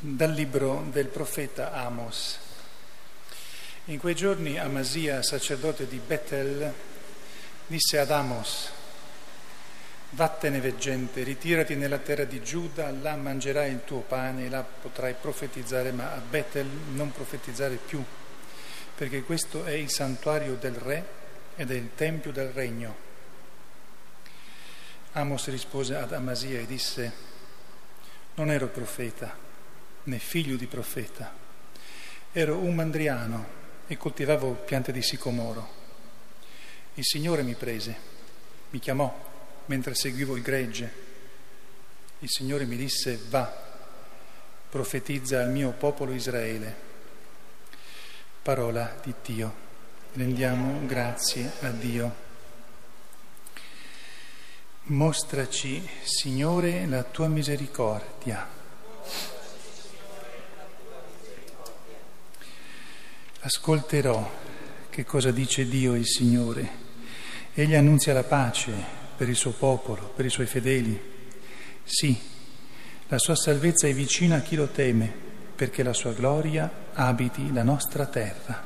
Dal libro del profeta Amos. In quei giorni Amasia, sacerdote di Bethel, disse ad Amos, Vattene veggente, ritirati nella terra di Giuda, là mangerai il tuo pane là potrai profetizzare, ma a Bethel non profetizzare più, perché questo è il santuario del re ed è il tempio del regno. Amos rispose ad Amasia e disse, non ero profeta, né figlio di profeta, ero un mandriano e coltivavo piante di sicomoro. Il Signore mi prese, mi chiamò mentre seguivo il gregge. Il Signore mi disse, va, profetizza al mio popolo Israele. Parola di Dio. Rendiamo grazie a Dio. Mostraci, Signore, la tua misericordia. Ascolterò che cosa dice Dio il Signore. Egli annunzia la pace, per il suo popolo, per i suoi fedeli. Sì, la sua salvezza è vicina a chi lo teme, perché la sua gloria abiti la nostra terra.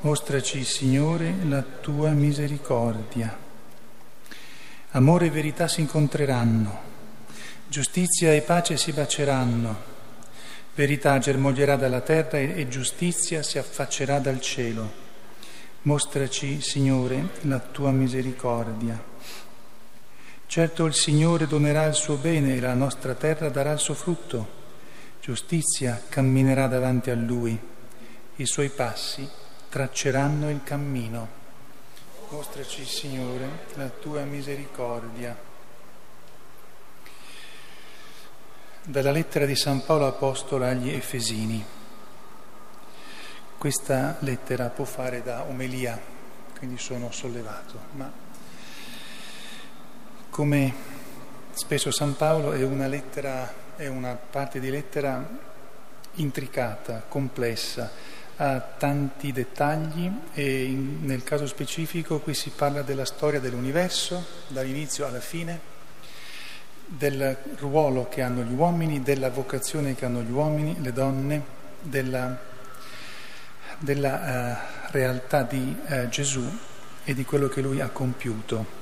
Mostraci, Signore, la tua misericordia. Amore e verità si incontreranno, giustizia e pace si baceranno, verità germoglierà dalla terra e giustizia si affaccerà dal cielo. Mostraci, Signore, la tua misericordia. Certo il Signore donerà il suo bene e la nostra terra darà il suo frutto. Giustizia camminerà davanti a Lui, i suoi passi tracceranno il cammino. Mostraci, Signore, la tua misericordia. Dalla lettera di San Paolo Apostolo agli Efesini. Questa lettera può fare da omelia, quindi sono sollevato, ma come spesso San Paolo è una lettera, è una parte di lettera intricata, complessa, ha tanti dettagli e in, nel caso specifico qui si parla della storia dell'universo, dall'inizio alla fine, del ruolo che hanno gli uomini, della vocazione che hanno gli uomini, le donne, della, della uh, realtà di uh, Gesù e di quello che lui ha compiuto.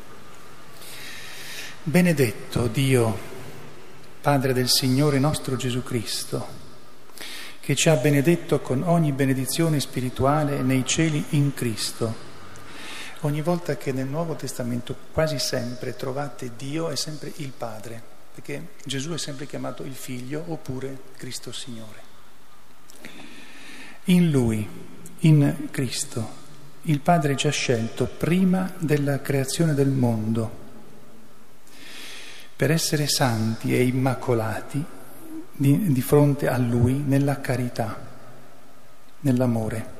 Benedetto Dio, Padre del Signore nostro Gesù Cristo, che ci ha benedetto con ogni benedizione spirituale nei cieli in Cristo. Ogni volta che nel Nuovo Testamento quasi sempre trovate Dio è sempre il Padre, perché Gesù è sempre chiamato il Figlio oppure Cristo Signore. In Lui, in Cristo, il Padre ci ha scelto prima della creazione del mondo per essere santi e immacolati di, di fronte a Lui nella carità, nell'amore,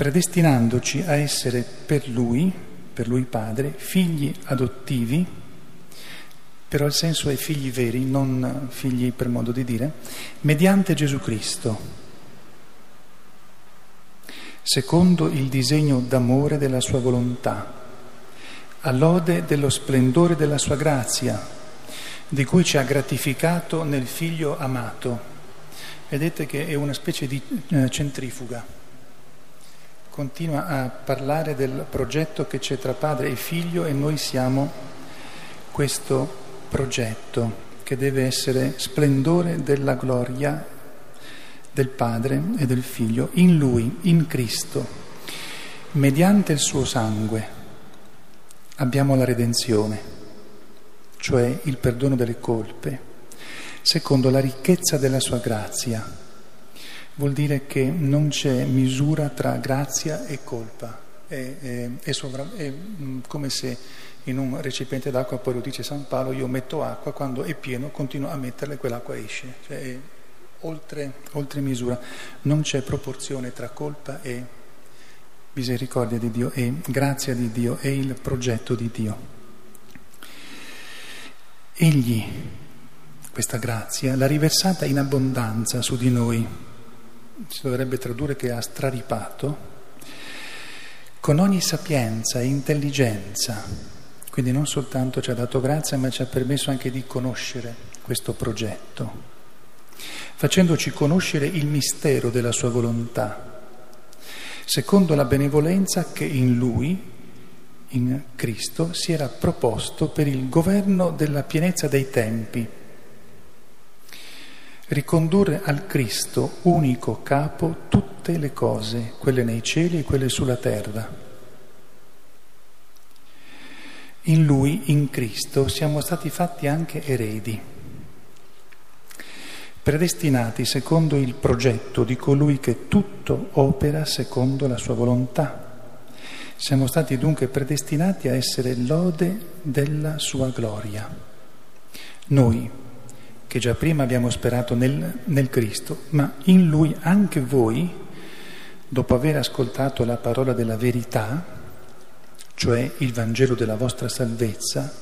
predestinandoci a essere per Lui, per Lui Padre, figli adottivi, però il senso è figli veri, non figli per modo di dire, mediante Gesù Cristo, secondo il disegno d'amore della sua volontà all'ode dello splendore della sua grazia, di cui ci ha gratificato nel figlio amato. Vedete che è una specie di eh, centrifuga. Continua a parlare del progetto che c'è tra padre e figlio e noi siamo questo progetto che deve essere splendore della gloria del Padre e del Figlio in Lui, in Cristo, mediante il suo sangue abbiamo la redenzione, cioè il perdono delle colpe, secondo la ricchezza della sua grazia. Vuol dire che non c'è misura tra grazia e colpa, è, è, è, sovra, è mm, come se in un recipiente d'acqua, poi lo dice San Paolo, io metto acqua, quando è pieno continuo a metterla e quell'acqua esce, cioè oltre, oltre misura, non c'è proporzione tra colpa e misericordia di Dio e grazia di Dio e il progetto di Dio. Egli, questa grazia, l'ha riversata in abbondanza su di noi, si dovrebbe tradurre che ha straripato, con ogni sapienza e intelligenza. Quindi non soltanto ci ha dato grazia, ma ci ha permesso anche di conoscere questo progetto. facendoci conoscere il mistero della sua volontà, secondo la benevolenza che in lui, in Cristo, si era proposto per il governo della pienezza dei tempi, ricondurre al Cristo, unico capo, tutte le cose, quelle nei cieli e quelle sulla terra. In Lui, in Cristo, siamo stati fatti anche eredi, predestinati secondo il progetto di colui che tutto opera secondo la sua volontà. Siamo stati dunque predestinati a essere lode della sua gloria. Noi, che già prima abbiamo sperato nel, nel Cristo, ma in Lui anche voi, dopo aver ascoltato la parola della verità, cioè il Vangelo della vostra salvezza,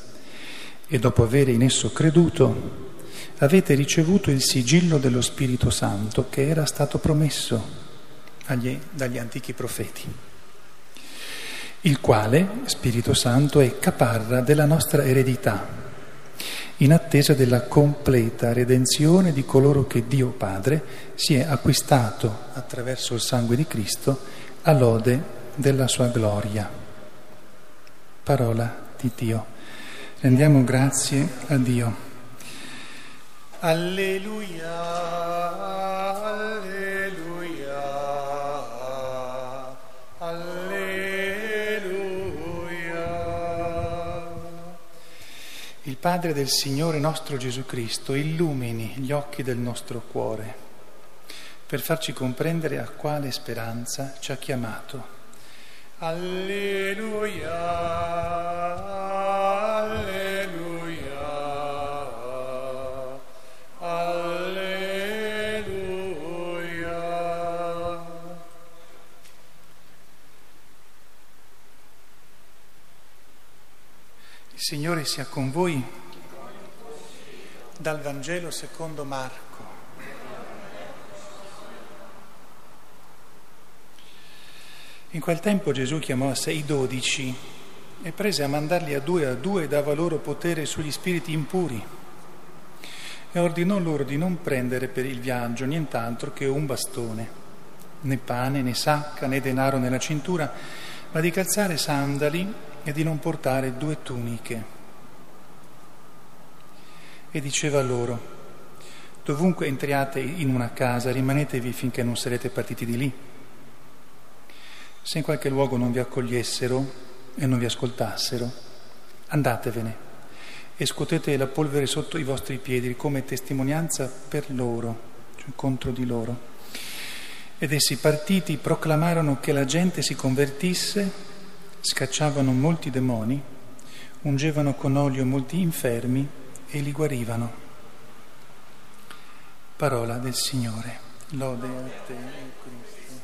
e dopo avere in esso creduto, avete ricevuto il sigillo dello Spirito Santo che era stato promesso agli, dagli antichi profeti, il quale, Spirito Santo, è caparra della nostra eredità, in attesa della completa redenzione di coloro che Dio Padre si è acquistato attraverso il sangue di Cristo a lode della sua gloria parola di Dio. Rendiamo grazie a Dio. Alleluia, Padre del Signore nostro Gesù Cristo illumini gli occhi del nostro cuore per farci comprendere a quale speranza ci ha chiamato. Alleluia, alleluia, Signore sia con voi dal Vangelo secondo Marco. In quel tempo Gesù chiamò a sé i dodici e prese a mandarli a due a due e dava loro potere sugli spiriti impuri e ordinò loro di non prendere per il viaggio nient'altro che un bastone, né pane, né sacca, né denaro nella cintura, ma di calzare sandali e di non portare due tuniche. E diceva loro, dovunque entriate in una casa, rimanetevi finché non sarete partiti di lì se in qualche luogo non vi accogliessero e non vi ascoltassero, andatevene e scuotete la polvere sotto i vostri piedi come testimonianza per loro, cioè contro di loro. Ed essi partiti proclamarono che la gente si convertisse, scacciavano molti demoni, ungevano con olio molti infermi e li guarivano. Parola del Signore. Lode a te, Cristo.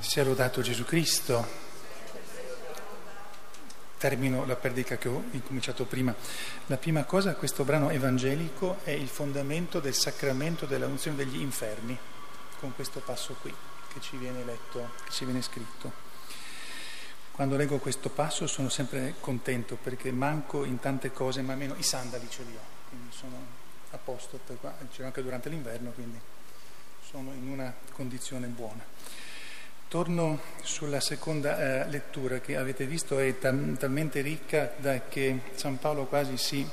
Sia lodato Gesù Cristo. Termino la predica che ho incominciato prima. La prima cosa, questo brano evangelico è il fondamento del sacramento della unzione degli infermi, con questo passo qui che ci viene letto, che ci viene scritto. Quando leggo questo passo sono sempre contento perché manco in tante cose, ma almeno i sandali ce li ho, quindi sono a posto, per qua, c'è anche durante l'inverno, quindi sono in una condizione buona. Torno sulla seconda eh, lettura che avete visto, è tal- talmente ricca da che San Paolo quasi si,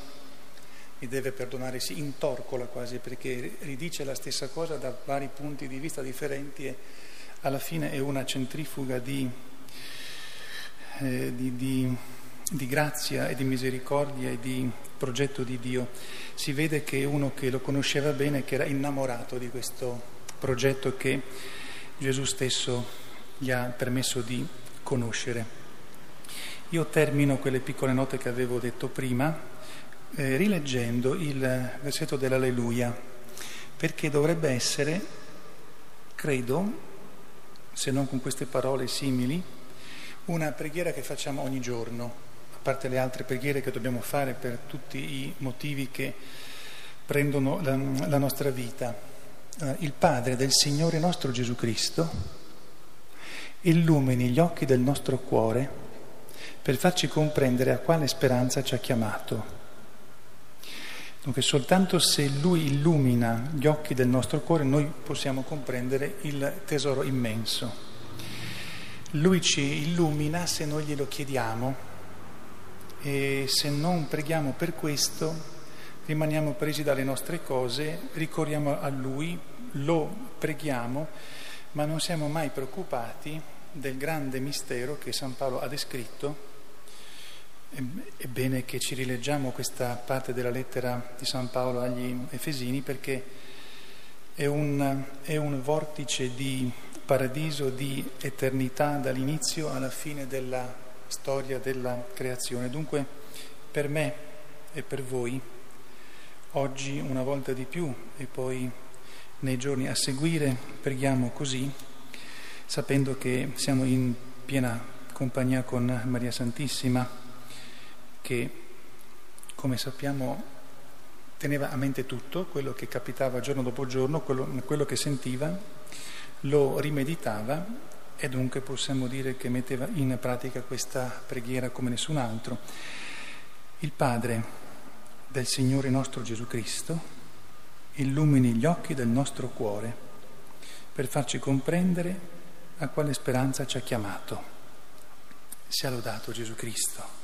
mi deve perdonare, si intorcola quasi perché ridice la stessa cosa da vari punti di vista differenti e alla fine è una centrifuga di, eh, di, di, di grazia e di misericordia e di progetto di Dio. Si vede che uno che lo conosceva bene, che era innamorato di questo progetto che Gesù stesso gli ha permesso di conoscere. Io termino quelle piccole note che avevo detto prima eh, rileggendo il versetto dell'Alleluia, perché dovrebbe essere, credo, se non con queste parole simili, una preghiera che facciamo ogni giorno, a parte le altre preghiere che dobbiamo fare per tutti i motivi che prendono la, la nostra vita. Eh, il Padre del Signore nostro Gesù Cristo, illumini gli occhi del nostro cuore per farci comprendere a quale speranza ci ha chiamato. Dunque soltanto se Lui illumina gli occhi del nostro cuore noi possiamo comprendere il tesoro immenso. Lui ci illumina se noi glielo chiediamo e se non preghiamo per questo rimaniamo presi dalle nostre cose, ricorriamo a Lui, lo preghiamo, ma non siamo mai preoccupati del grande mistero che San Paolo ha descritto. È bene che ci rileggiamo questa parte della lettera di San Paolo agli Efesini perché è un, è un vortice di paradiso, di eternità dall'inizio alla fine della storia della creazione. Dunque per me e per voi, oggi una volta di più e poi nei giorni a seguire, preghiamo così sapendo che siamo in piena compagnia con Maria Santissima, che come sappiamo teneva a mente tutto, quello che capitava giorno dopo giorno, quello, quello che sentiva, lo rimeditava e dunque possiamo dire che metteva in pratica questa preghiera come nessun altro. Il Padre del Signore nostro Gesù Cristo illumini gli occhi del nostro cuore per farci comprendere a quale speranza ci ha chiamato. Sia lodato Gesù Cristo.